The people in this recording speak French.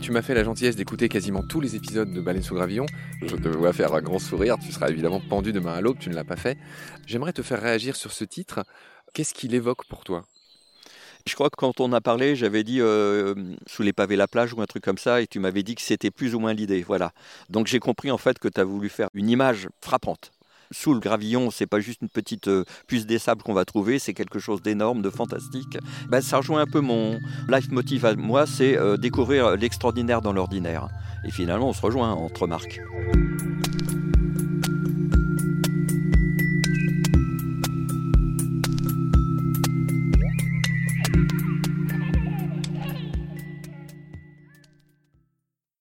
Tu m'as fait la gentillesse d'écouter quasiment tous les épisodes de Baleine sous Gravillon. Je te vois faire un grand sourire. Tu seras évidemment pendu demain à l'aube. Tu ne l'as pas fait. J'aimerais te faire réagir sur ce titre. Qu'est-ce qu'il évoque pour toi? Je crois que quand on a parlé, j'avais dit euh, sous les pavés la plage ou un truc comme ça, et tu m'avais dit que c'était plus ou moins l'idée. Voilà. Donc j'ai compris en fait que tu as voulu faire une image frappante. Sous le gravillon, c'est pas juste une petite euh, puce des sables qu'on va trouver, c'est quelque chose d'énorme, de fantastique. Ben, ça rejoint un peu mon life motive à moi, c'est euh, découvrir l'extraordinaire dans l'ordinaire. Et finalement, on se rejoint entre marques.